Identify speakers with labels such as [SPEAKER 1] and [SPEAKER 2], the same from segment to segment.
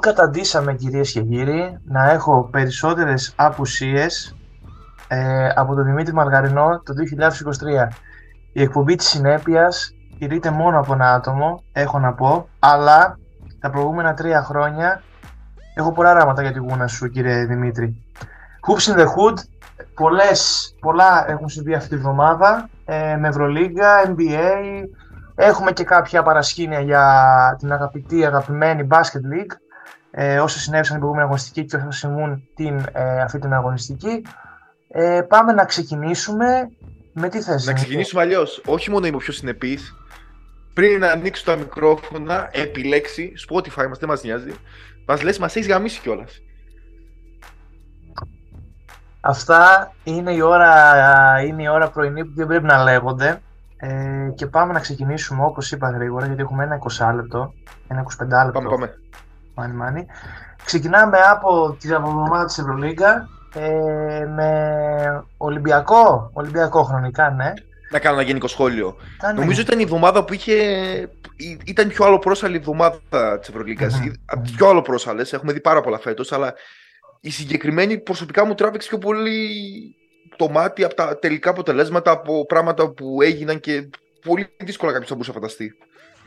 [SPEAKER 1] καταντήσαμε κυρίες και κύριοι να έχω περισσότερες απουσίες ε, από τον Δημήτρη Μαργαρινό το 2023. Η εκπομπή της συνέπειας τηρείται μόνο από ένα άτομο, έχω να πω, αλλά τα προηγούμενα τρία χρόνια έχω πολλά ράματα για τη γούνα σου κύριε Δημήτρη. Hoops in the Hood, πολλές, πολλά έχουν συμβεί αυτή τη βδομάδα ε, με Ευρωλίγκα, NBA, έχουμε και κάποια παρασκήνια για την αγαπητή, αγαπημένη Basket League ε, όσα συνέβησαν την προηγούμενη αγωνιστική και όσα συμβούν την, ε, αυτή την αγωνιστική. Ε, πάμε να ξεκινήσουμε με τι θες.
[SPEAKER 2] Να ξεκινήσουμε αλλιώς. Όχι μόνο είμαι ο πιο συνεπής. Πριν να ανοίξει τα μικρόφωνα, επιλέξει Spotify μας, δεν μας νοιάζει. Μας λες, μας έχεις γαμίσει κιόλας.
[SPEAKER 1] Αυτά είναι η ώρα, είναι η ώρα πρωινή που δεν πρέπει να λέγονται. Ε, και πάμε να ξεκινήσουμε όπως είπα γρήγορα γιατί έχουμε ένα 20 λεπτό, ένα 25 λεπτό.
[SPEAKER 2] Πάμε, πάμε.
[SPEAKER 1] Μάνι, μάνι. Ξεκινάμε από τη εβδομάδα της Ευρωλίγκα ε, με Ολυμπιακό, Ολυμπιακό χρονικά, ναι.
[SPEAKER 2] Να κάνω ένα γενικό σχόλιο. Κάνε. Νομίζω ήταν η εβδομάδα που είχε. ήταν πιο άλλο πρόσαλη η εβδομάδα της Ευρωλίγκας. Mm-hmm. Από τι πιο άλλο πρόσαλε. Έχουμε δει πάρα πολλά φέτος, αλλά η συγκεκριμένη προσωπικά μου τράβηξε πιο πολύ το μάτι από τα τελικά αποτελέσματα, από πράγματα που έγιναν και πολύ δύσκολα κάποιος θα μπορούσε να φανταστεί.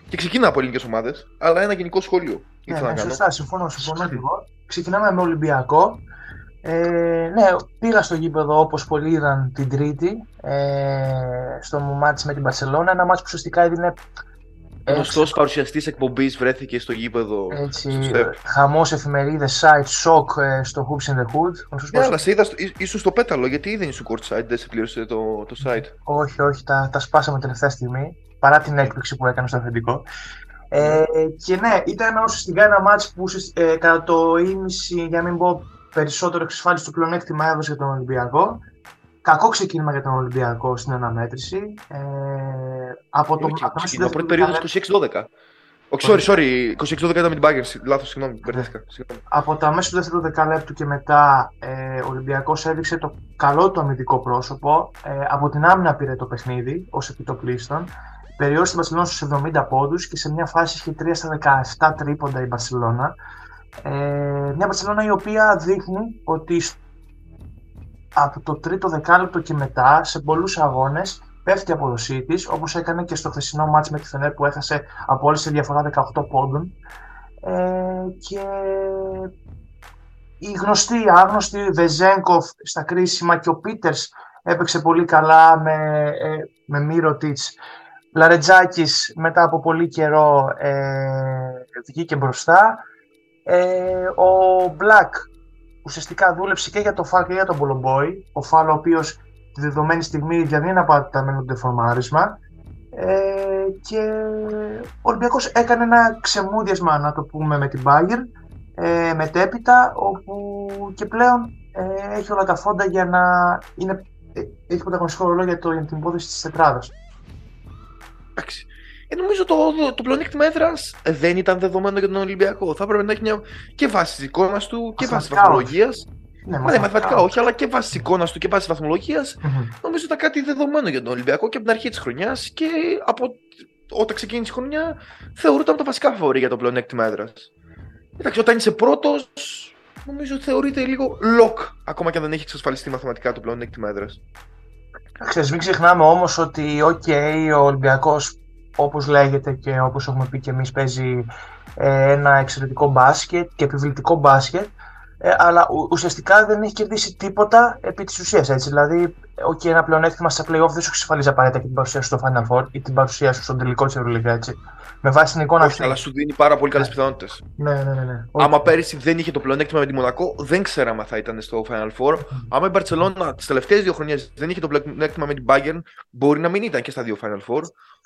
[SPEAKER 2] Και ξεκινά από ελληνικές ομάδες, αλλά ένα γενικό σχόλιο.
[SPEAKER 1] Ναι, ναι, σωστά, συμφωνώ, συμφωνώ εγώ. Ξεκινάμε με Ολυμπιακό. Ε, ναι, πήγα στο γήπεδο όπως πολλοί είδαν την Τρίτη ε, στο μάτι με την Παρσελόνα. Ένα μάτι που ουσιαστικά έδινε.
[SPEAKER 2] Γνωστός παρουσιαστής εκπομπής βρέθηκε στο γήπεδο.
[SPEAKER 1] Έτσι, χαμός εφημερίδες, site, shock ε, στο Hoops in the Hood.
[SPEAKER 2] Ναι, αλλά σε είδα ίσως στο πέταλο, γιατί δεν είσαι court site, δεν σε πλήρωσε το, το site.
[SPEAKER 1] Όχι, όχι, τα, τα σπάσαμε τελευταία στιγμή παρά την έκπληξη που έκανε στο αφεντικό. Ε, και ναι, ήταν ουσιαστικά ένα μάτς που ε, κατά το ίμιση, για να μην πω περισσότερο εξασφάλιση του πλεονέκτημα έδωσε για τον Ολυμπιακό. Κακό ξεκίνημα για τον Ολυμπιακό στην αναμέτρηση. Ε, από το
[SPEAKER 2] ξεκίνημα, πρώτη περίοδος 26-12. Όχι, sorry, sorry, 26-12 ήταν με την Bayern, λάθος, συγγνώμη, μπερδεύτηκα.
[SPEAKER 1] Από τα μέσα του δεύτερου δεκαλέπτου και μετά, ε, ο Ολυμπιακός έδειξε το καλό του αμυντικό πρόσωπο. Ε, από την άμυνα πήρε το παιχνίδι, ως επιτοπλίστων περιόρισε την Μπαρσελόνα στους 70 πόντους και σε μια φάση είχε 3 στα 17 τρίποντα η Μπαρσελόνα. Ε, μια Μπαρσελόνα η οποία δείχνει ότι από το τρίτο δεκάλεπτο και μετά σε πολλούς αγώνες πέφτει η αποδοσή της, όπως έκανε και στο χθεσινό μάτς με τη Φενέρ που έχασε από όλες σε διαφορά 18 πόντων. Ε, και οι γνωστοί, άγνωστοι, Βεζέγκοφ στα κρίσιμα και ο Πίτερς έπαιξε πολύ καλά με, ε, με Λαρετζάκης μετά από πολύ καιρό ε, βγήκε μπροστά. Ε, ο Μπλακ ουσιαστικά δούλεψε και για το Φάλ και για τον Μπολομπόη. Ο Φάλ ο οποίος τη δεδομένη στιγμή διαδίνει απανταμένο το δεφορμάρισμα. Ε, και ο Ολυμπιακός έκανε ένα ξεμούδιασμα να το πούμε με την Bayern ε, μετέπειτα όπου και πλέον ε, έχει όλα τα φόντα για να είναι, ε, έχει πρωταγωνιστικό ρόλο για, το, για την υπόθεση της τετράδας.
[SPEAKER 2] Εντάξει. Ε, νομίζω το, το, το πλεονέκτημα έδρας δεν ήταν δεδομένο για τον Ολυμπιακό. Θα έπρεπε να έχει μια και βάση της εικόνας του και βάση βαθμολογίας. Ναι, ναι, μαθηματικά όχι, αλλά και βάση της εικόνας του και βάση βαθμολογίας. Mm-hmm. Νομίζω ήταν κάτι δεδομένο για τον Ολυμπιακό και από την αρχή της χρονιάς και από όταν ξεκίνησε η χρονιά θεωρούταν τα βασικά φαβορή για το πλεονέκτημα έδρας. Εντάξει, όταν είσαι πρώτος, νομίζω ότι θεωρείται λίγο lock, ακόμα και αν δεν έχει εξασφαλιστεί μαθηματικά το πλεονέκτημα έδρας.
[SPEAKER 1] Ξέρεις, μην ξεχνάμε όμως ότι okay, ο Ολυμπιακός όπως λέγεται και όπως έχουμε πει και εμείς παίζει ε, ένα εξαιρετικό μπάσκετ και επιβλητικό μπάσκετ ε, αλλά ουσιαστικά δεν έχει κερδίσει τίποτα επί της ουσίας έτσι. Δηλαδή, okay, ένα πλεονέκτημα στα playoff δεν σου εξασφαλίζει απαραίτητα και την παρουσία σου στο Final Four ή την παρουσία σου στον τελικό της Ευρωλίγα έτσι. Με βάση την εικόνα
[SPEAKER 2] αυτή. αλλά σου δίνει πάρα πολύ καλές ναι. πιθανότητες.
[SPEAKER 1] Ναι, ναι, ναι. ναι.
[SPEAKER 2] Άμα πέρυσι δεν είχε το πλεονέκτημα με τη Μονακό, δεν ξέραμε αν θα ήταν στο Final Four. Άμα η Μπαρσελόνα τις τελευταίες δύο χρονιές δεν είχε το πλεονέκτημα με την Bayern, μπορεί να μην ήταν και στα δύο Final Four.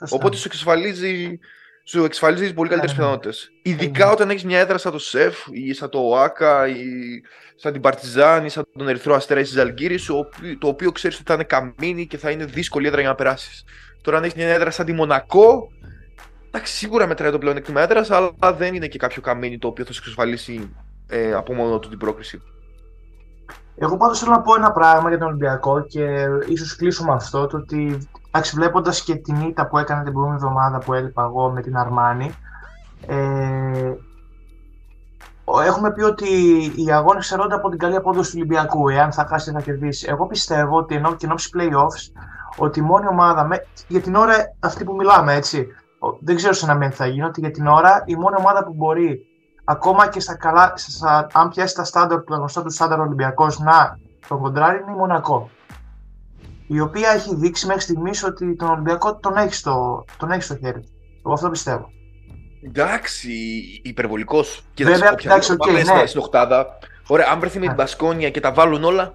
[SPEAKER 2] Οπότε σου εξασφαλίζει, σου εξασφαλίζεις πολύ καλύτερες ναι, ναι, ναι. πιθανότητες. Ειδικά όταν έχεις μια έδρα σαν το Σεφ ή σαν το ΟΑΚΑ ή σαν την Παρτιζάν ή σαν τον Ερυθρό Αστέρα τη Ζαλγκύρη, το οποίο ξέρεις ότι θα είναι καμίνη και θα είναι δύσκολη έδρα για να περάσεις. Τώρα αν έχεις μια έδρα σαν τη Μονακό, Εντάξει, σίγουρα μετράει το πλεονέκτημα έδρας, αλλά δεν είναι και κάποιο καμίνι το οποίο θα σου εξασφαλίσει ε, από μόνο του την πρόκριση.
[SPEAKER 1] Εγώ πάντως θέλω να πω ένα πράγμα για τον Ολυμπιακό και ίσως κλείσω με αυτό. Το ότι βλέποντας και την ήττα που έκανε την προηγούμενη εβδομάδα που έλειπα εγώ με την Αρμάνη, ε, έχουμε πει ότι οι αγώνες ξερώνται από την καλή απόδοση του Ολυμπιακού. Εάν θα χάσει, θα κερδίσει. Εγώ πιστεύω ότι ενώ και ενώψη playoffs, ότι η μόνη ομάδα. Με, για την ώρα αυτή που μιλάμε, έτσι. Δεν ξέρω σε ένα μεν θα γίνει, ότι για την ώρα η μόνη ομάδα που μπορεί ακόμα και στα καλά, στα, αν πιάσει τα στάνταρ του γνωστό του στάνταρ Ολυμπιακός να τον κοντράρει είναι η Μονακό. Η οποία έχει δείξει μέχρι στιγμής ότι τον Ολυμπιακό τον έχεις στο, τον έχεις στο χέρι. Εγώ αυτό πιστεύω.
[SPEAKER 2] Εντάξει, υπερβολικός.
[SPEAKER 1] Βέβαια, εντάξει, OK, okay, ναι.
[SPEAKER 2] στην οχτάδα. Ωραία, αν βρεθεί με την Μπασκόνια και τα βάλουν όλα.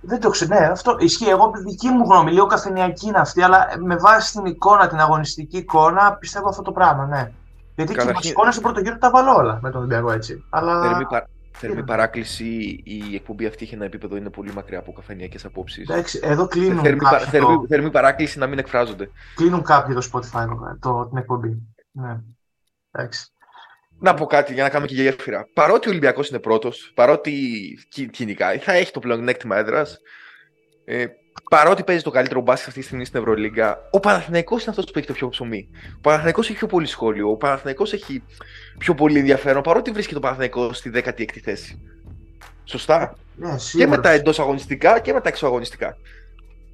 [SPEAKER 1] Δεν το ξέρω, ναι, αυτό ισχύει. Εγώ, δική μου γνώμη, λίγο καφενειακή είναι αυτή, αλλά με βάση την εικόνα, την αγωνιστική εικόνα, πιστεύω αυτό το πράγμα, ναι. Γιατί Καταρχήν... και η εικόνα στον πρώτο γύρο τα βάλω όλα με τον Ολυμπιακό έτσι. Αλλά...
[SPEAKER 2] Θερμή, πα... Θερμή παράκληση, η εκπομπή αυτή έχει ένα επίπεδο, είναι πολύ μακριά από καφενειακές απόψεις.
[SPEAKER 1] Εντάξει, εδώ κλείνουν.
[SPEAKER 2] Θερμή, κάποιοι θερμή, το... θερμή παράκληση να μην εκφράζονται.
[SPEAKER 1] Κλείνουν κάποιοι το Spotify, το, την εκπομπή. Ναι. Εντάξει.
[SPEAKER 2] Να πω κάτι για να κάνουμε και για γέφυρα. Παρότι ο Ολυμπιακός είναι πρώτος, παρότι κοινικά θα έχει το πλεονέκτημα έδρας, ε, παρότι παίζει το καλύτερο μπάσκετ αυτή τη στιγμή στην Ευρωλίγκα, ο Παναθηναϊκός είναι αυτός που έχει το πιο ψωμί. Ο Παναθηναϊκός έχει πιο πολύ σχόλιο. Ο Παναθηναϊκός έχει πιο πολύ ενδιαφέρον, παρότι βρίσκεται το Παναθηναϊκό στη 16η θέση. Σωστά.
[SPEAKER 1] Ναι,
[SPEAKER 2] και με τα εντός αγωνιστικά και με τα εξωαγωνιστικά.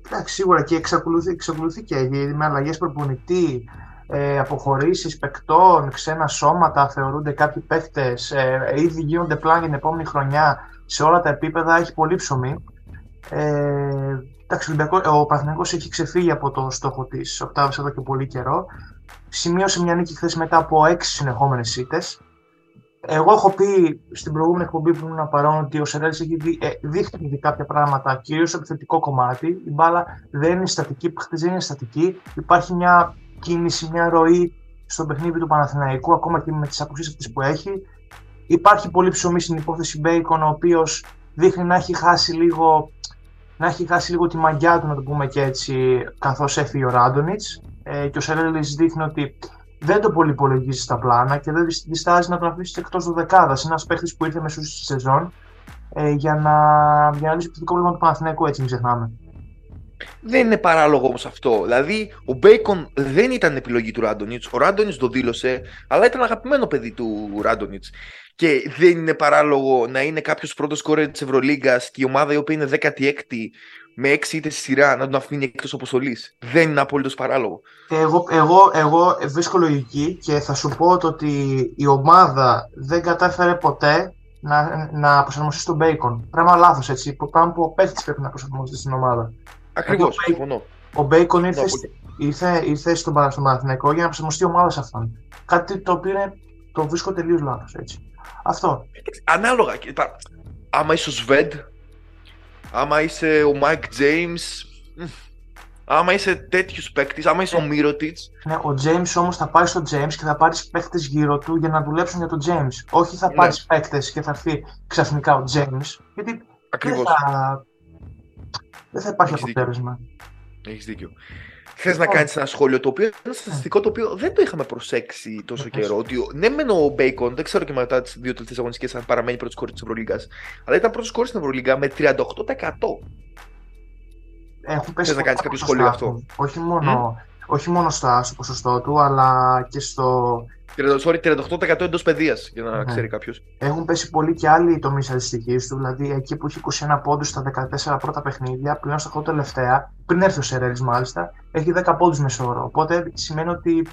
[SPEAKER 1] Εντάξει, σίγουρα και εξακολουθεί, εξακολουθεί και με αλλαγές προπονητή, ε, αποχωρήσεις παικτών, ξένα σώματα, θεωρούνται κάποιοι παίχτες, ε, ήδη γίνονται πλάνα για την επόμενη χρονιά σε όλα τα επίπεδα, έχει πολύ ψωμί. Ε, εντάξει, ο Παναθηναϊκός έχει ξεφύγει από το στόχο της οκτάβης εδώ και πολύ καιρό. Σημείωσε μια νίκη χθες μετά από έξι συνεχόμενες ήττες. Εγώ έχω πει στην προηγούμενη εκπομπή που ήμουν παρόν ότι ο Σερέλης έχει δει, ε, δείχνει κάποια πράγματα, κυρίως στο επιθετικό κομμάτι. Η μπάλα δεν είναι στατική, δεν είναι στατική. Υπάρχει μια κίνηση, μια ροή στο παιχνίδι του Παναθηναϊκού, ακόμα και με τις απουσίες αυτές που έχει. Υπάρχει πολύ ψωμί στην υπόθεση Μπέικον, ο οποίος δείχνει να έχει χάσει λίγο να έχει χάσει λίγο τη μαγιά του, να το πούμε και έτσι, καθώς έφυγε ο Ράντονιτς. Ε, και ο Σερέλη δείχνει ότι δεν το πολύ υπολογίζει στα πλάνα και δεν διστάζει να τον αφήσει εκτός του δεκάδα. Ένας παίχτη που ήρθε μεσού στη σεζόν ε, για, να, για να λύσει το πρόβλημα του Παναθηναϊκού, έτσι μην ξεχνάμε.
[SPEAKER 2] Δεν είναι παράλογο όμως αυτό. Δηλαδή, ο Μπέικον δεν ήταν επιλογή του Ράντονιτς. Ο Ράντονιτς το δήλωσε, αλλά ήταν αγαπημένο παιδί του Ράντονιτς. Και δεν είναι παράλογο να είναι κάποιος πρώτος κόρε της Ευρωλίγκας και η ομάδα η οποία είναι 16η με 6 είτε στη σειρά να τον αφήνει εκτός αποστολής. Δεν είναι απολύτω παράλογο.
[SPEAKER 1] Εγώ, εγώ, εγώ βρίσκω λογική και θα σου πω ότι η ομάδα δεν κατάφερε ποτέ να, να προσαρμοστεί στον Μπέικον. Πράγμα λάθος έτσι. Πράγμα που ο παίκτης πρέπει να προσαρμοστεί στην ομάδα.
[SPEAKER 2] Ακριβώς, συμφωνώ.
[SPEAKER 1] Ο Μπέικον ήρθε, ήρθε, ήρθε στον Παναθηναϊκό για να προσαρμοστεί ομάδα σε αυτόν. Κάτι το οποίο είναι, το βρίσκω τελείως λάθος έτσι. Αυτό.
[SPEAKER 2] Ανάλογα. Άμα είσαι ο Σβεντ, άμα είσαι ο Μάικ Τζέιμς, άμα είσαι τέτοιου παίκτης, άμα είσαι ο Μίροτιτς.
[SPEAKER 1] Ναι, ο James όμως θα πάει στο James και θα πάρεις παίκτες γύρω του για να δουλέψουν για τον James. Όχι θα ναι. πάρει παίκτες και θα έρθει ξαφνικά ο James. Γιατί
[SPEAKER 2] Ακριβώς.
[SPEAKER 1] δεν θα, δεν θα υπάρχει αποτέλεσμα.
[SPEAKER 2] Έχεις δίκιο. Θες να λοιπόν. κάνεις ένα σχόλιο το οποίο ένα στατιστικό το οποίο δεν το είχαμε προσέξει τόσο καιρό. Ότι ναι, μεν ο Μπέικον, δεν ξέρω και μετά τις δύο τελευταίες αγωνιστικές αν παραμένει πρώτος κόρη της Ευρωλίγκας, αλλά ήταν πρώτος κόρη στην Ευρωλίγκα με 38%.
[SPEAKER 1] Έχουν πέσει
[SPEAKER 2] Θες να κάνεις κάποιο σχόλιο αυτό;
[SPEAKER 1] Όχι μόνο, mm? Όχι μόνο στο ποσοστό του, αλλά και στο
[SPEAKER 2] Sorry, 38% εντός παιδείας, για να ναι. ξέρει κάποιος.
[SPEAKER 1] Έχουν πέσει πολύ και άλλοι τομείς αριστικής του. Δηλαδή, εκεί που έχει 21 πόντους στα 14 πρώτα παιχνίδια, πλέον στα 8 τελευταία, πριν έρθει ο Σερέλη μάλιστα, έχει 10 πόντους μεσόωρο. Οπότε σημαίνει ότι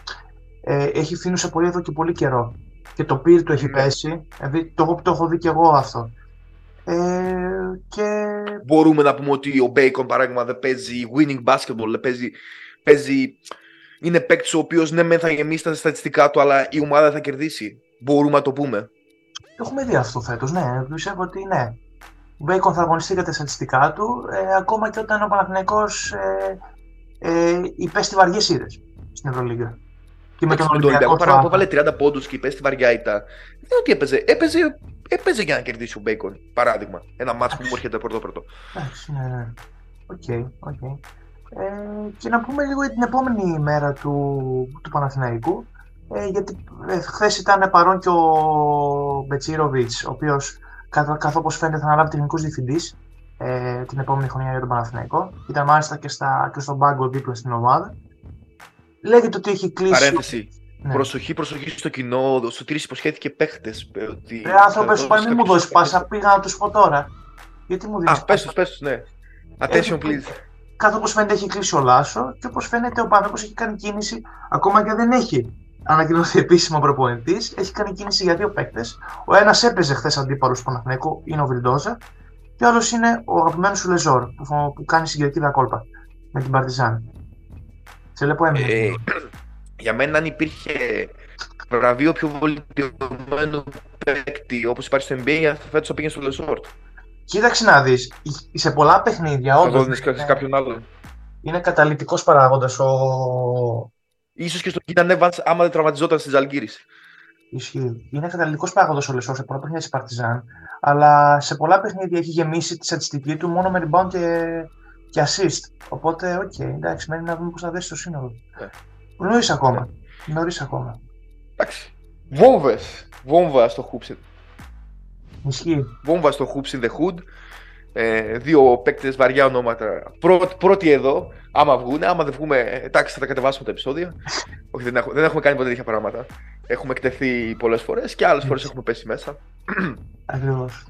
[SPEAKER 1] ε, έχει φθήνουσε πολύ εδώ και πολύ καιρό. Και το πύρ του έχει ναι. πέσει. Δηλαδή, το, το έχω δει και εγώ αυτό. Ε, και...
[SPEAKER 2] Μπορούμε να πούμε ότι ο Bacon παράδειγμα δεν παίζει winning basketball, δεν παίζει, παίζει είναι παίκτης ο οποίος ναι, μεν θα γεμίσει τα στατιστικά του, αλλά η ομάδα θα κερδίσει. Μπορούμε να το πούμε.
[SPEAKER 1] Έχουμε δει αυτό φέτος, ναι. Πιστεύω ότι ναι. Ο Μπέικον θα αγωνιστεί για τα στατιστικά του, ε, ακόμα και όταν ο Παναθυναϊκό ε, ε, υπέστη βαριέ ήρε στην Ευρωλίγα.
[SPEAKER 2] Και με τον Ολυμπιακό. Παρά που έβαλε 30 πόντους και υπέστη βαριά ήττα. Δεν είναι ότι έπαιζε. έπαιζε. Έπαιζε για να κερδίσει ο Μπέικον. Παράδειγμα. Ένα ματς που μου έρχεται πρώτο-πρώτο.
[SPEAKER 1] Εντάξει, ναι, ναι. OK, OK. Ε, και να πούμε λίγο για την επόμενη μέρα του, του Παναθηναϊκού. Ε, γιατί ε, χθες ήταν παρόν και ο Μπετσίροβιτς, ο οποίος καθ, όπως φαίνεται θα αναλάβει τεχνικό διευθυντής ε, την επόμενη χρονιά για τον Παναθηναϊκό. Ήταν μάλιστα και, στα, και στον πάγκο δίπλα στην ομάδα. Λέγεται ότι έχει κλείσει.
[SPEAKER 2] Παρένθεση.
[SPEAKER 1] Ναι.
[SPEAKER 2] Προσοχή, προσοχή στο κοινό. Ο Σωτήρης υποσχέθηκε παίχτες. ε, Ότι
[SPEAKER 1] Ρε άνθρωπε, σου
[SPEAKER 2] θα
[SPEAKER 1] πάει, μην μου
[SPEAKER 2] κάποιος
[SPEAKER 1] δώσεις πάσα.
[SPEAKER 2] παίχτες.
[SPEAKER 1] Πήγα να τους πω τώρα. Γιατί μου δίνεις.
[SPEAKER 2] Α, πες τους, πες τους, ναι. Attention, please.
[SPEAKER 1] Κάθε όπω φαίνεται έχει κλείσει ο Λάσο και όπως φαίνεται ο Παναγιώτο έχει κάνει κίνηση, ακόμα και δεν έχει ανακοινωθεί επίσημα προπονητής, έχει κάνει κίνηση για δύο παίκτες. Ο ένας έπαιζε χθες αντίπαλος του Παναθηναϊκού, είναι ο Βιλντόζα, και ο άλλος είναι ο αγαπημένος σου Λεζόρ, που, που κάνει συγκεκριτή κόλπα με την Παρτιζάν. Σε λέω έμεινε.
[SPEAKER 2] Ε, για μένα αν υπήρχε βραβείο πιο βελτιωμένου παίκτη όπως υπάρχει στο NBA, θα φέτος θα πήγαινε στο Λεσόρτ.
[SPEAKER 1] Κοίταξε να δεις, σε πολλά παιχνίδια
[SPEAKER 2] Θα
[SPEAKER 1] όντως
[SPEAKER 2] το δίνεις σε κάποιον άλλον.
[SPEAKER 1] είναι καταλυτικός παράγοντας ο.
[SPEAKER 2] Ίσως και στον Κίναν Evans άμα δεν τραυματιζόταν στη Ζαλγκίρις.
[SPEAKER 1] Ισχύει. Είναι καταλυτικός παράγοντας ο Λεσόρ σε πολλά παιχνίδια της Παρτιζάν, αλλά σε πολλά παιχνίδια έχει γεμίσει τη στατιστική του μόνο με rebound και, και assist. Οπότε, οκ, εντάξει, μένει να δούμε πώς θα δέσει το σύνολο.
[SPEAKER 2] Ναι.
[SPEAKER 1] Νωρίς ακόμα. Νωρίς ακόμα.
[SPEAKER 2] Εντάξει. Βόμβες. Βόμβα στο Hoops.
[SPEAKER 1] Ισχύει.
[SPEAKER 2] Βόμβα στο Hoops in the Hood. Ε, δύο παίκτες βαριά ονόματα. Πρώτοι, πρώτοι εδώ, άμα βγουν. Άμα δεν βγούμε, εντάξει, θα τα κατεβάσουμε τα επεισόδια. Όχι, δεν, έχουμε, δεν έχουμε κάνει ποτέ τέτοια πράγματα. Έχουμε εκτεθεί πολλές φορές και άλλες φορές
[SPEAKER 1] Έτσι.
[SPEAKER 2] έχουμε πέσει μέσα.
[SPEAKER 1] Ακριβώς.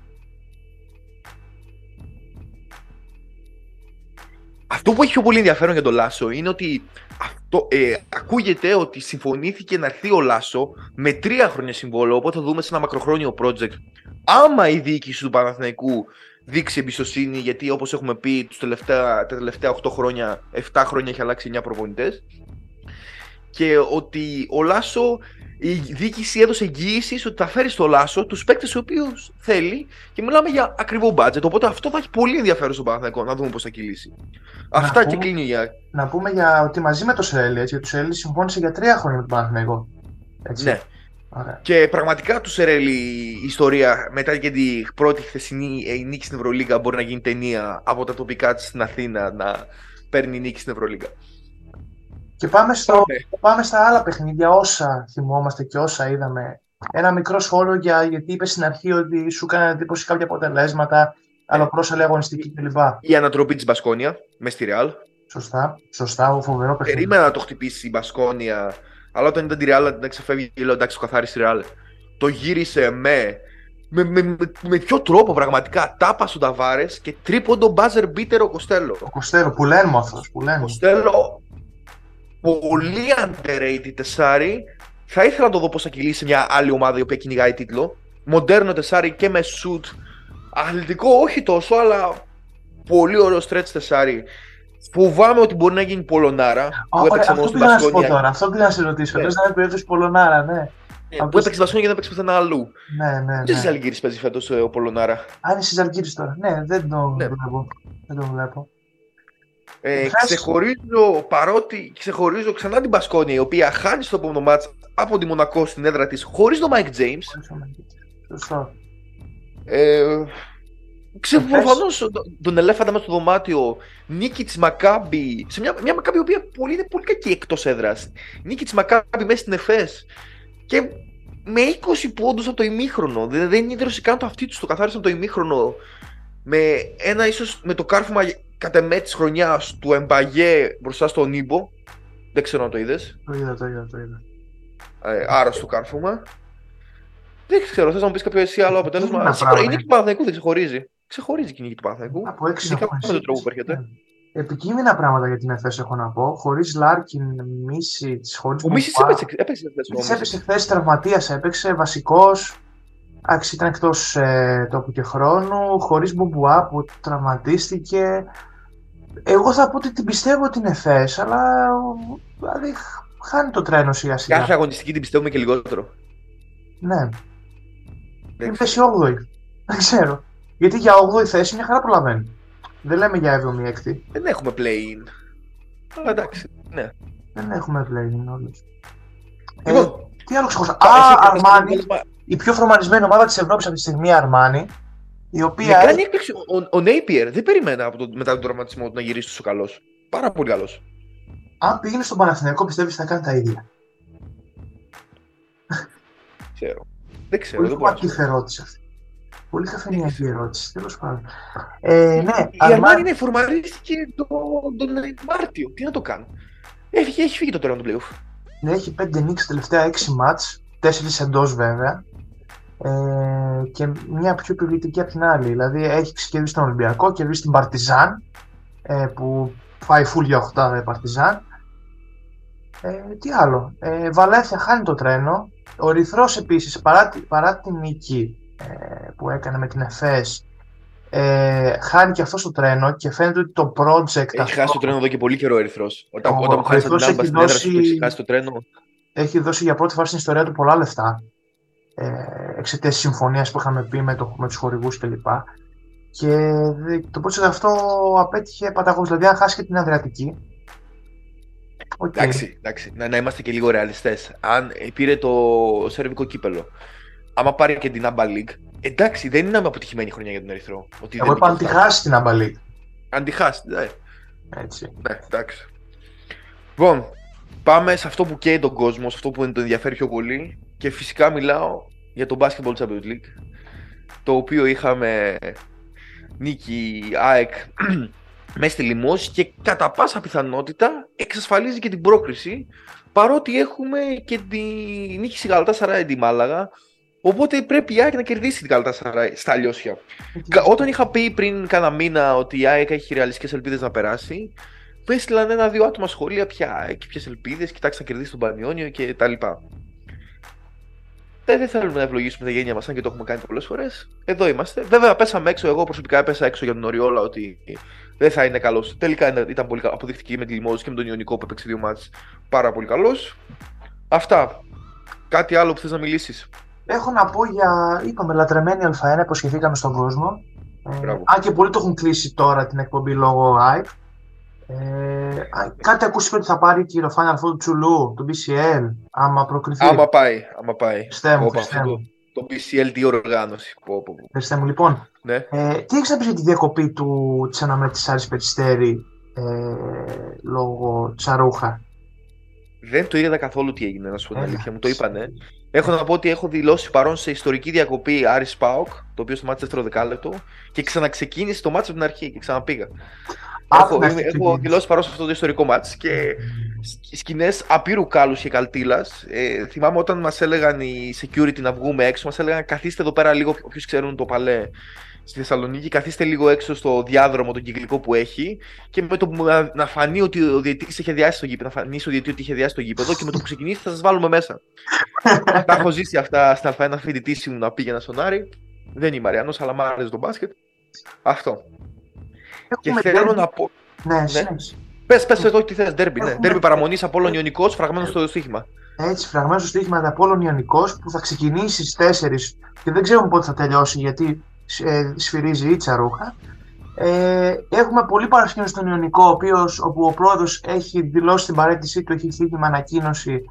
[SPEAKER 2] Αυτό που έχει πιο πολύ ενδιαφέρον για τον Λάσο είναι ότι αυτό, ε, ακούγεται ότι συμφωνήθηκε να έρθει ο Λάσο με τρία χρόνια συμβόλαιο. Οπότε θα δούμε σε ένα μακροχρόνιο project. Άμα η διοίκηση του Παναθηναϊκού δείξει εμπιστοσύνη, γιατί όπως έχουμε πει τους τελευταία, τα τελευταία 8 χρόνια, 7 χρόνια έχει αλλάξει 9 προπονητές. Και ότι ο Λάσο, η διοίκηση έδωσε εγγύηση ότι θα φέρει στο Λάσο τους παίκτες του οποίους θέλει και μιλάμε για ακριβό budget. Οπότε αυτό θα έχει πολύ ενδιαφέρον στον Παναθηναϊκό να δούμε πώς θα κυλήσει. Αυτά και
[SPEAKER 1] πούμε-
[SPEAKER 2] κλείνει για.
[SPEAKER 1] Να πούμε για ότι μαζί με το Σερέλη, έτσι, γιατί το Σερέλη συμφώνησε για τρία χρόνια με τον Παναθηναϊκό. Έτσι.
[SPEAKER 2] Ναι.
[SPEAKER 1] Ωραία.
[SPEAKER 2] Και πραγματικά του Σερέλη η ιστορία μετά και την πρώτη χθεσινή ε, νίκη στην Ευρωλίγα μπορεί να γίνει ταινία από τα τοπικά της στην Αθήνα να παίρνει νίκη στην Ευρωλίγα.
[SPEAKER 1] Και πάμε, στο,
[SPEAKER 2] Πάμε.
[SPEAKER 1] πάμε στα άλλα παιχνίδια, όσα θυμόμαστε και όσα είδαμε. Ένα μικρό σχόλιο για, γιατί είπες στην αρχή ότι σου έκανε εντύπωση κάποια αποτελέσματα, αλλά πρόσαλε αγωνιστική κλπ.
[SPEAKER 2] Η ανατροπή της Μπασκόνια μες στη Ρεάλ.
[SPEAKER 1] Σωστά, σωστά, ο φοβερό παιχνίδι.
[SPEAKER 2] Περίμενα να το χτυπήσει η Μπασκόνια, αλλά όταν ήταν τη Ρεάλ να ξεφεύγει, λέω εντάξει, το καθάρισε η Ρεάλ. Το γύρισε με. Με, με, με, με ποιο τρόπο πραγματικά τάπα στον Ταβάρες και τρίποντο μπάζερ μπίτερ ο Κοστέλο.
[SPEAKER 1] Ο Κοστέρο, που λένε μου αυτό, που λένε. μου.
[SPEAKER 2] Κοστέλο πολύ underrated τεσάρι. Θα ήθελα να το δω πώς θα κυλήσει σε μια άλλη ομάδα η οποία κυνηγάει τίτλο. Μοντέρνο τεσάρι και με shoot. Αθλητικό όχι τόσο, αλλά πολύ ωραίο stretch τεσάρι. Φοβάμαι ότι μπορεί να γίνει πολωνάρα.
[SPEAKER 1] Α,
[SPEAKER 2] που
[SPEAKER 1] ωραία,
[SPEAKER 2] έπαιξε μόνο
[SPEAKER 1] αυτό
[SPEAKER 2] στην
[SPEAKER 1] πήγα να σου πω
[SPEAKER 2] Μπασκόνια.
[SPEAKER 1] τώρα, αυτό πήγα να σε ρωτήσω.
[SPEAKER 2] Ναι.
[SPEAKER 1] Πες να είναι περίπτωση Πολωνάρα, ναι.
[SPEAKER 2] Ε, Που έπαιξε στην Μπασκόνια και δεν έπαιξε πουθενά αλλού.
[SPEAKER 1] Ναι, ναι,
[SPEAKER 2] Δεν ξέρεις
[SPEAKER 1] ναι.
[SPEAKER 2] Αλγύρη παίζει φέτος ο Πολωνάρα.
[SPEAKER 1] Αν είσαι Ζαλγκύρης τώρα. Ναι, δεν το
[SPEAKER 2] Ναι.
[SPEAKER 1] βλέπω. Δεν το βλέπω.
[SPEAKER 2] Ε,
[SPEAKER 1] Χθες-
[SPEAKER 2] ξεχωρίζω παρότι ξεχωρίζω ξανά την Μπασκόνια η οποία χάνει στο επόμενο μάτς από τη Μονακό στην έδρα της χωρίς τον Mike James.
[SPEAKER 1] Σωστό.
[SPEAKER 2] Ε, ξέρω
[SPEAKER 1] Χθες-
[SPEAKER 2] προφανώς τον ελέφαντα μέσα στο δωμάτιο. Νίκη τη Μακάμπη. Σε μια, μια Μακάμπη η οποία πολύ, είναι πολύ κακή εκτός έδρας. Νίκη τη Μακάμπη μέσα στην ΕΦΕΣ. Και με 20 πόντους από το ημίχρονο. Δεν, δεν ίδρωσε καν το αυτί του. Το καθάρισαν από το ημίχρονο. Με ένα ίσως με το κάρφωμα κατ' εμέ τη χρονιά του Εμπαγέ μπροστά στο Νίμπο. Δεν ξέρω αν το είδες.
[SPEAKER 1] Το είδα, το είδα, το είδα.
[SPEAKER 2] Ε, άρρωστο κάρφωμα. Δεν ξέρω, θες να μου πεις κάποιο εσύ άλλο αποτέλεσμα;
[SPEAKER 1] Ένα
[SPEAKER 2] Σίγουρα η
[SPEAKER 1] πράγμα,
[SPEAKER 2] νίκη του Παναθηναϊκού δεν ξεχωρίζει. Ξεχωρίζει και η νίκη του Παναθηναϊκού.
[SPEAKER 1] Από έξι
[SPEAKER 2] Ειδικά
[SPEAKER 1] έχουμε
[SPEAKER 2] με τον
[SPEAKER 1] εσύ.
[SPEAKER 2] τρόπο που έρχεται.
[SPEAKER 1] Ναι. Επικείμενα πράγματα για την ΕΦΕΣ έχω να πω. Χωρίς Λάρκιν, Μίση, χωρί
[SPEAKER 2] Ο Μίση έπαιξε, έπαιξε χθες ο
[SPEAKER 1] Μίση
[SPEAKER 2] Μίσης.
[SPEAKER 1] έπαιξε χθες τραυματίας, έπαιξε βασικός. Εντάξει, ήταν εκτός ε, τόπου και χρόνου. Χωρίς Μπουμπουά που τραυματίστηκε. Εγώ θα πω ότι την πιστεύω την ΕΦΕΣ, αλλά δηλαδή χ- χάνει το τρένο σιγά σιγά.
[SPEAKER 2] Κάθε αγωνιστική την πιστεύουμε και λιγότερο.
[SPEAKER 1] Ναι,
[SPEAKER 2] Δεν
[SPEAKER 1] είναι
[SPEAKER 2] ξέρω.
[SPEAKER 1] θέση 8η. Δεν ξέρω. Γιατί για 8η θέση μια χαρά προλαβαίνει. Δεν λέμε για 7η έκτη.
[SPEAKER 2] Δεν έχουμε play-in. Αλλά εντάξει. Ναι.
[SPEAKER 1] Δεν έχουμε play-in όλους. Ε,
[SPEAKER 2] Λοιπόν,
[SPEAKER 1] τι άλλο ξεχωριστά.
[SPEAKER 2] εσύ
[SPEAKER 1] Α,
[SPEAKER 2] κρατάς το
[SPEAKER 1] Αρμάνι.
[SPEAKER 2] αποτέλεσμα.
[SPEAKER 1] Η πιο φρομαρισμένη ομάδα της Ευρώπης αυτή τη στιγμή, Αρμάνι. Η
[SPEAKER 2] Με
[SPEAKER 1] οποία
[SPEAKER 2] κάνει έκπληξη. Ο, ο Napier δεν περίμενα από το, μετά τον τραυματισμό του να γυρίσει τόσο καλός. Πάρα πολύ καλός.
[SPEAKER 1] αν πήγαινε στον Παναθηναϊκό, πιστεύεις θα κάνει τα ίδια.
[SPEAKER 2] Ξέρω. Δεν ξέρω.
[SPEAKER 1] Πολύ
[SPEAKER 2] Δεν μπορώ να σου
[SPEAKER 1] κομματική ερώτηση αυτή. Πολύ καφενειακή ερώτηση, τέλος πάντων. Ε, ναι,
[SPEAKER 2] Η Αρμάνι είναι φορμαρίστηκε τον, τον Μάρτιο. Τι να το κάνω. Έφυγε, έχει φύγει το τρένο του playoff.
[SPEAKER 1] έχει 5 νίκες τελευταία 6 μάτς, 4 εντός βέβαια, ε, και μια πιο επιβλητική από την άλλη. Δηλαδή έχει κερδίσει τον Ολυμπιακό, κερδίσει την Παρτιζάν, ε, που πάει full για 8 η Παρτιζάν. Ε, τι άλλο. Ε, Βαλένθια χάνει το τρένο. Ο Ρηθρός επίσης, παρά, παρά την νίκη ε, που έκανε με την ΕΦΕΣ, ε, χάνει και αυτός το τρένο και φαίνεται ότι το project.
[SPEAKER 2] Έχει αυτό, χάσει το τρένο εδώ και πολύ καιρό ο Ερυθρός. Όταν, ο, όταν μου χάσει την άμπα στην έδρα σου έχεις χάσει το τρένο.
[SPEAKER 1] Έχει δώσει για πρώτη φορά στην ιστορία του πολλά λεφτά. Ε, εξαιτίας της συμφωνίας που είχαμε πει με, το, με τους χορηγούς κλπ. Και το project αυτό απέτυχε παταγωγός. Δηλαδή, αν χάσει και την Αδριατική.
[SPEAKER 2] Okay. Εντάξει, εντάξει. Να, να είμαστε και λίγο ρεαλιστές. Αν πήρε το σερβικό κύπελο, άμα πάρει και την Άμπα League, Εντάξει, δεν είναι αποτυχημένη χρονιά για τον Ερυθρό.
[SPEAKER 1] Ότι Εγώ είπα αν τη χάσει την αμπαλή.
[SPEAKER 2] Αν τη χάσει, ναι.
[SPEAKER 1] Έτσι.
[SPEAKER 2] Ναι, εντάξει. Λοιπόν, πάμε σε αυτό που καίει τον κόσμο, σε αυτό που τον ενδιαφέρει πιο πολύ. Και φυσικά μιλάω για το Basketball Champions League. Το οποίο είχαμε νίκη ΑΕΚ μέσα στη Λιμός και κατά πάσα πιθανότητα εξασφαλίζει και την πρόκριση παρότι έχουμε και τη νίκη στη Γαλατά Σαράι τη Μάλαγα Οπότε πρέπει η ΑΕΚ να κερδίσει την Καλτάσαρα στα αλλιώσια. Όταν είχα πει πριν κάνα μήνα ότι η ΑΕΚ έχει ρεαλιστικές ελπίδες να περάσει, μου έστειλαν ένα-δύο άτομα σχόλια πια. και ποιες ελπίδες, κοιτάξτε να κερδίσει τον Πανιόνιο και τα λοιπά. Δεν, δεν θέλουμε να ευλογήσουμε τα γένεια μας, αν και το έχουμε κάνει πολλές φορές. Εδώ είμαστε. Βέβαια, πέσαμε έξω. Εγώ προσωπικά έπεσα έξω για τον Οριόλα ότι δεν θα είναι καλός. Τελικά ήταν πολύ καλός. Αποδείχτηκε με τη Λιμόζη και με τον Ιωνικό που έπαιξε δύο μάτς πάρα πολύ καλός. Αυτά. Κάτι άλλο που θες να μιλήσεις;
[SPEAKER 1] Έχω να πω για, είπαμε, λατρεμένη Α1, υποσχεθήκαμε στον κόσμο. Ε, αν και πολλοί το έχουν κλείσει τώρα την εκπομπή λόγω hype. Ε, κάτι ακούστηκε ότι θα πάρει και το Final Four Τσουλού, το BCL, άμα προκριθεί.
[SPEAKER 2] Άμα πάει, άμα πάει.
[SPEAKER 1] Χριστέ μου, Χριστέ
[SPEAKER 2] μου. Το, το BCL, τι οργάνωση. Πω, πω, πω.
[SPEAKER 1] Χριστέ μου, λοιπόν.
[SPEAKER 2] Ναι.
[SPEAKER 1] Ε, τι έχεις να πεις για τη διακοπή του, της αναμέτρησης Άρης Περιστέρη ε, λόγω Τσαρούχα;
[SPEAKER 2] Δεν το είδα καθόλου τι έγινε, να σου πω την αλήθεια. Μου το είπανε. Έχω να πω ότι έχω δηλώσει παρόν σε ιστορική διακοπή Άρης Πάοκ, το οποίο στο μάτι δεύτερο δεκάλεπτο, και ξαναξεκίνησε το μάτι από την αρχή και ξαναπήγα. έχω, έχω δηλώσει παρόν σε αυτό το ιστορικό μάτι και σκηνές απείρου κάλους και καλτήλας. Ε, θυμάμαι όταν μας έλεγαν οι security να βγούμε έξω, μας έλεγαν καθίστε εδώ πέρα λίγο, όποιου ξέρουν το παλέ στη Θεσσαλονίκη, καθίστε λίγο έξω στο διάδρομο τον κυκλικό που έχει και με το που να, να φανεί ότι ο διαιτητής είχε διάσει το γήπεδο, να φανεί ο διαιτητή ότι είχε διάσει το γήπεδο και με το που ξεκινήσει θα σας βάλουμε μέσα. Τα έχω ζήσει αυτά στα ένα φοιτητή μου να πήγαινα στον Άρη. Δεν είμαι Αριανός, αλλά μ' άρεσε το μπάσκετ. Αυτό.
[SPEAKER 1] Έχουμε
[SPEAKER 2] και θέλω να πω.
[SPEAKER 1] Ναι, ναι.
[SPEAKER 2] Πες, πες εδώ τι θες, ντέρμπι. Ναι. Ντέρμπι παραμονής από Ιωνικός, φραγμένο στο στοίχημα.
[SPEAKER 1] Έτσι, φραγμένο στο στοίχημα από Ιωνικός που θα ξεκινήσει στις 4 και δεν ξέρουμε πότε θα τελειώσει γιατί ε, σφυρίζει η τσαρούχα. Ε, έχουμε πολύ παρασκήνιο στον Ιωνικό, ο οποίος, όπου ο πρόεδρος έχει δηλώσει την παρέτησή του, έχει φύγει με ανακοίνωση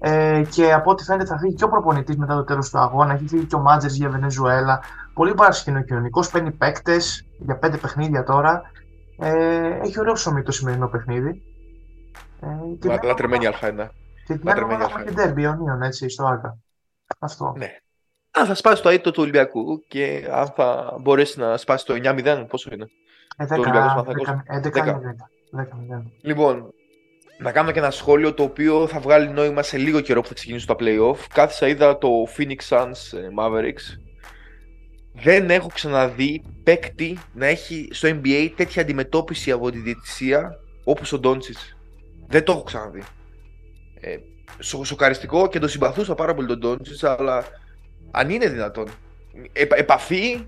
[SPEAKER 1] ε, και από ό,τι φαίνεται θα φύγει και ο προπονητής μετά το τέλος του αγώνα. Έχει φύγει και ο Μάτζερ για Βενεζουέλα. Πολύ παρασκήνιο και ο Ιωνικός. Παίρνει παίκτες για πέντε παιχνίδια τώρα. Ε, έχει ωραίο ψωμί το σημερινό παιχνίδι.
[SPEAKER 2] Ε, Λατρεμένη αλφα
[SPEAKER 1] Και την άλλη έχουμε την Τέρμπι Ιωνίων, έτσι, στο Άρκα. Αυτό.
[SPEAKER 2] Ναι αν θα σπάσει το αίτητο του Ολυμπιακού και αν θα μπορέσει να σπάσει το 9-0, πόσο είναι;
[SPEAKER 1] 11, το Ολυμπιακός 11, 10.
[SPEAKER 2] Λοιπόν, να κάνω και ένα σχόλιο το οποίο θα βγάλει νόημα σε λίγο καιρό που θα ξεκινήσουν τα playoff. Κάθισα είδα το Phoenix Suns ε, Mavericks. Δεν έχω ξαναδεί παίκτη να έχει στο NBA τέτοια αντιμετώπιση από τη διαιτησία όπως ο Ντόντσιτς. Δεν το έχω ξαναδεί. Ε, σοκαριστικό και το συμπαθούσα πάρα πολύ τον Ντόντσιτς, αλλά αν είναι δυνατόν. Ε, επαφή,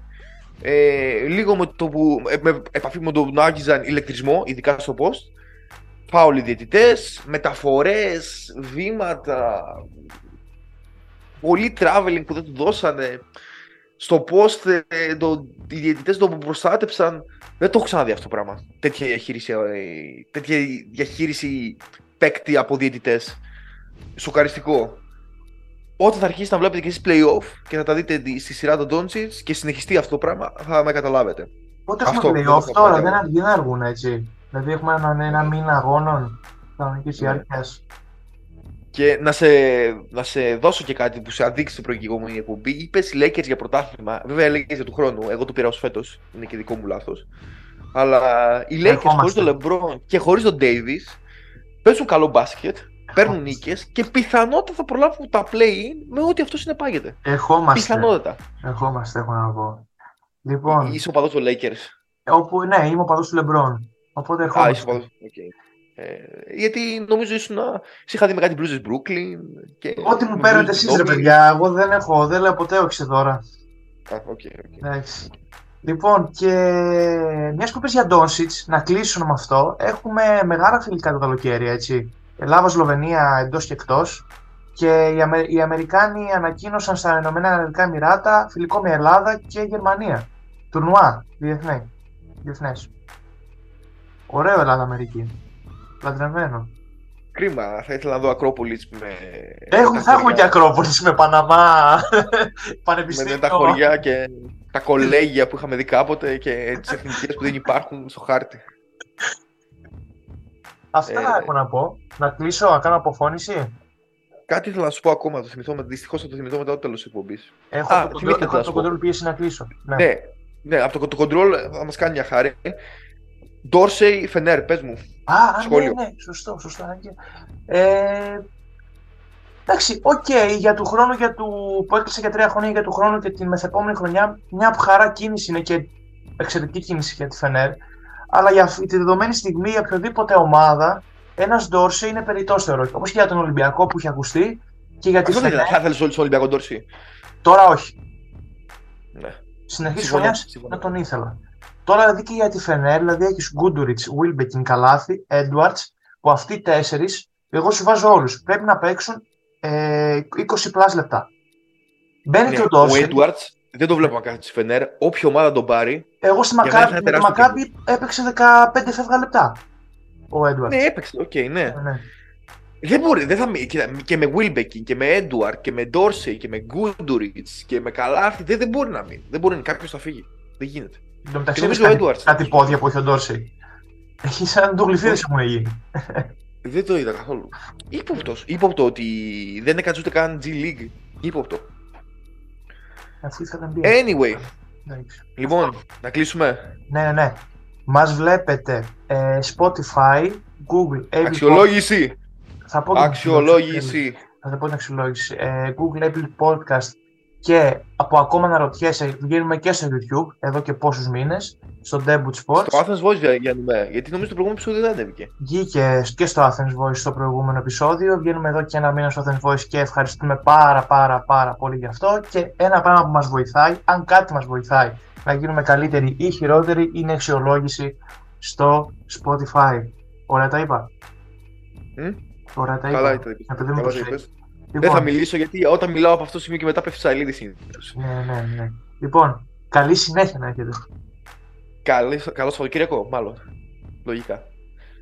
[SPEAKER 2] ε, λίγο με το που, ε, με, επαφή με το που άγγιζαν ηλεκτρισμό, ειδικά στο post. Φάουλοι διαιτητές, μεταφορές, βήματα, πολύ traveling που δεν του δώσανε. Στο post ε, το, οι διαιτητές το προστάτεψαν. Δεν το έχω ξαναδεί αυτό το πράγμα. Τέτοια διαχείριση, τέτοια διαχείριση παίκτη από διαιτητές. Σοκαριστικό όταν θα αρχίσει να βλέπετε και εσείς playoff και θα τα δείτε στη σειρά των Doncic και συνεχιστεί αυτό το πράγμα, θα με καταλάβετε.
[SPEAKER 1] Πότε έχουμε playoff τώρα, δεν, δεν αργούν έτσι. Δηλαδή έχουμε ένα, ένα μήνα αγώνων κανονικής διάρκειας.
[SPEAKER 2] Και να σε, να σε δώσω και κάτι που σε αδείξει στην προηγούμενη εκπομπή. Είπες Lakers για πρωτάθλημα. Βέβαια, έλεγε για του χρόνου. Εγώ το πήρα ως φέτος. Είναι και δικό μου λάθος. Αλλά οι Lakers χωρίς τον LeBron και χωρίς τον Davis παίζουν καλό μπάσκετ παίρνουν νίκες και πιθανότατα θα προλάβουν τα play-in με ό,τι αυτό συνεπάγεται.
[SPEAKER 1] Ερχόμαστε.
[SPEAKER 2] Πιθανότατα.
[SPEAKER 1] Ερχόμαστε, έχω να πω. Λοιπόν,
[SPEAKER 2] Είσαι ο παδός του Lakers.
[SPEAKER 1] όπου, ναι, είμαι ο παδός του Λεμπρόν. Οπότε
[SPEAKER 2] Α, είσαι
[SPEAKER 1] ερχόμαστε.
[SPEAKER 2] ο παδός. Okay. Ε, γιατί νομίζω ήσουν. να- Σε είχα δει με κάτι μπλούζες Brooklyn. Και...
[SPEAKER 1] Ό,τι μου
[SPEAKER 2] με
[SPEAKER 1] παίρνετε
[SPEAKER 2] blues
[SPEAKER 1] εσείς ρε
[SPEAKER 2] Kobe.
[SPEAKER 1] παιδιά, εγώ δεν έχω, δεν λέω ποτέ όχι σε δώρα.
[SPEAKER 2] Α, OK, OK.
[SPEAKER 1] Εντάξει. Λοιπόν, και μιας που πες για Ντόντσιτς, να κλείσουμε με αυτό. Έχουμε μεγάλα φιλικά το καλοκαίρι, έτσι. Ελλάδα-Σλοβενία εντός και εκτός. Και οι, Αμε... οι Αμερικάνοι ανακοίνωσαν στα Ηνωμένα Αραβικά Εμιράτα φιλικό με Ελλάδα και Γερμανία. Τουρνουά, διεθνέ. Διεθνές. Ωραίο Ελλάδα-Αμερική. Λατρεμένο.
[SPEAKER 2] Κρίμα, θα ήθελα να δω Ακρόπολης με.
[SPEAKER 1] Έχω,
[SPEAKER 2] τα
[SPEAKER 1] θα έχουμε
[SPEAKER 2] χωριά-
[SPEAKER 1] και Ακρόπολης με Παναμά,
[SPEAKER 2] Με
[SPEAKER 1] Πανεπιστήμιο.
[SPEAKER 2] τα χωριά και τα κολέγια που είχαμε δει κάποτε και τις εθνικές που δεν υπάρχουν στο χάρτη.
[SPEAKER 1] Αυτά
[SPEAKER 2] Ε,
[SPEAKER 1] έχω να πω. Να κλείσω, να κάνω αποφώνηση.
[SPEAKER 2] Κάτι ήθελα να σου πω ακόμα, το θυμηθώ, δυστυχώς θα το θυμηθώ μετά το τέλος της εκπομπής.
[SPEAKER 1] Έχω
[SPEAKER 2] Α,
[SPEAKER 1] το,
[SPEAKER 2] θυμήθηκα
[SPEAKER 1] control,
[SPEAKER 2] τι να
[SPEAKER 1] έχω
[SPEAKER 2] σου
[SPEAKER 1] το
[SPEAKER 2] πω.
[SPEAKER 1] control πίεση να κλείσω. Ναι.
[SPEAKER 2] Ναι, ναι, από το, το control θα μας κάνει μια χάρη. Ντόρσεϊ, Φενέρ, πες μου.
[SPEAKER 1] Α, α, ναι,
[SPEAKER 2] Σχόλιο.
[SPEAKER 1] ναι, σωστό, σωστό. Άγγε. Ε, εντάξει, οκ, για του χρόνου για του, που έκλεισε για τρία χρόνια για του χρόνου και την μεθεπόμενη χρονιά, μια χαρά κίνηση είναι και εξαιρετική κίνηση για τη Φενέρ. Αλλά για αυτή τη δεδομένη στιγμή, για οποιοδήποτε ομάδα, ένας Ντόρσεϊ είναι περιττό θεωρώ. Όπως και για τον Ολυμπιακό που είχε ακουστεί και για τη
[SPEAKER 2] Αυτό δεν
[SPEAKER 1] Φενέρ.
[SPEAKER 2] θα ήθελες όλοι στον Ολυμπιακό Ντόρσεϊ.
[SPEAKER 1] Τώρα όχι.
[SPEAKER 2] Ναι.
[SPEAKER 1] Στην αρχή τη
[SPEAKER 2] Συμφωνώ,
[SPEAKER 1] χρονιάς
[SPEAKER 2] συμφωνώ.
[SPEAKER 1] να τον ήθελα. Τώρα δηλαδή και για τη Φενέρ, δηλαδή έχεις Γκούντουριτς, Βίλμπεκιν, Καλάθι, Έντουαρτς, που αυτοί οι τέσσερις, εγώ σου βάζω όλους. Πρέπει να παίξουν ε, 20 plus λεπτά. Μπαίνει
[SPEAKER 2] Ναι,
[SPEAKER 1] και ο
[SPEAKER 2] ο
[SPEAKER 1] Ντόρσεϊ.
[SPEAKER 2] Έντουαρτς δεν το βλέπω να κάνει στη Φενέρ. Όποια ομάδα τον πάρει.
[SPEAKER 1] Εγώ στη
[SPEAKER 2] για μένα
[SPEAKER 1] Μακάμπι,
[SPEAKER 2] θα
[SPEAKER 1] με
[SPEAKER 2] είναι
[SPEAKER 1] τη
[SPEAKER 2] τεράστιο
[SPEAKER 1] Μακάμπι έπαιξε 15 φεύγα λεπτά. Ο Έντουαρτ.
[SPEAKER 2] Ναι, έπαιξε, οκ, ναι.
[SPEAKER 1] ναι.
[SPEAKER 2] Δεν μπορεί, δεν θα μη- κοίτα, και με Wilbekin και με Έντουαρτ και με Ντόρσεϊ και με Γκούντουριτ και με Καλάθι δεν, δεν μπορεί να μείνει. Δεν μπορεί, κάποιος θα φύγει. Δεν γίνεται.
[SPEAKER 1] Εν τω μεταξύ
[SPEAKER 2] Και νομίζω
[SPEAKER 1] είδες
[SPEAKER 2] ο
[SPEAKER 1] κάτι,
[SPEAKER 2] Edwards.
[SPEAKER 1] κάτι πόδια που έχει ο Ντόρσετ. Έχει σαν το γλυφίδι
[SPEAKER 2] Όχι.
[SPEAKER 1] έχουν γίνει.
[SPEAKER 2] Δεν το είδα καθόλου. Ήποπτο. Ήποπτο ότι δεν έκατσε ούτε καν G League. Ήποπτο.
[SPEAKER 1] Αφού ήθελα να μπει.
[SPEAKER 2] Anyway,
[SPEAKER 1] Εντάξει.
[SPEAKER 2] λοιπόν, να κλείσουμε.
[SPEAKER 1] Ναι, ναι, ναι. Μας βλέπετε ε, Spotify, Google, Apple
[SPEAKER 2] Αξιολόγηση.
[SPEAKER 1] Θα πω την
[SPEAKER 2] Αξιολόγηση.
[SPEAKER 1] Θα πω την αξιολόγηση. Ε, Google, Apple Podcast και από ακόμα να ρωτιέσαι, βγαίνουμε και στο YouTube εδώ και πόσους μήνες, στο Debut Sports.
[SPEAKER 2] Στο Athens Voice βγαίνουμε. Γιατί νομίζω το προηγούμενο επεισόδιο δεν ανέβηκε.
[SPEAKER 1] Βγήκε και στο Athens Voice στο προηγούμενο επεισόδιο. Βγαίνουμε εδώ και ένα μήνα στο Athens Voice και ευχαριστούμε πάρα πάρα πάρα πολύ γι' αυτό. Και ένα πράγμα που μας βοηθάει, αν κάτι μας βοηθάει να γίνουμε καλύτεροι ή χειρότεροι, είναι η αξιολόγηση στο Spotify. Ωραία τα είπα;
[SPEAKER 2] Μμ;
[SPEAKER 1] Ωραία τα
[SPEAKER 2] Καλά
[SPEAKER 1] είπα.
[SPEAKER 2] ήταν. είπες.
[SPEAKER 1] Επειδή μου
[SPEAKER 2] Καλά το
[SPEAKER 1] προσέχεις.
[SPEAKER 2] είπες.
[SPEAKER 1] Λοιπόν,
[SPEAKER 2] Δεν θα μιλήσω γιατί όταν μιλάω από αυτό το σημείο και μετά πέφτει σαλίδι συνήθως.
[SPEAKER 1] Ναι, ναι, ναι. Λοιπόν, καλή συνέχεια να έχετε.
[SPEAKER 2] Καλή- Καλό Σαββατοκύριακο, μάλλον. Λογικά.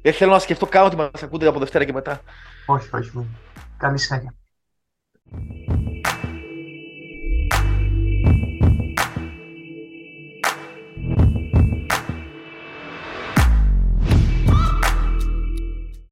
[SPEAKER 2] Γιατί θέλω να σκεφτώ καν ότι μας ακούτε από Δευτέρα και μετά.
[SPEAKER 1] Όχι, όχι. μην. Καλή συνέχεια.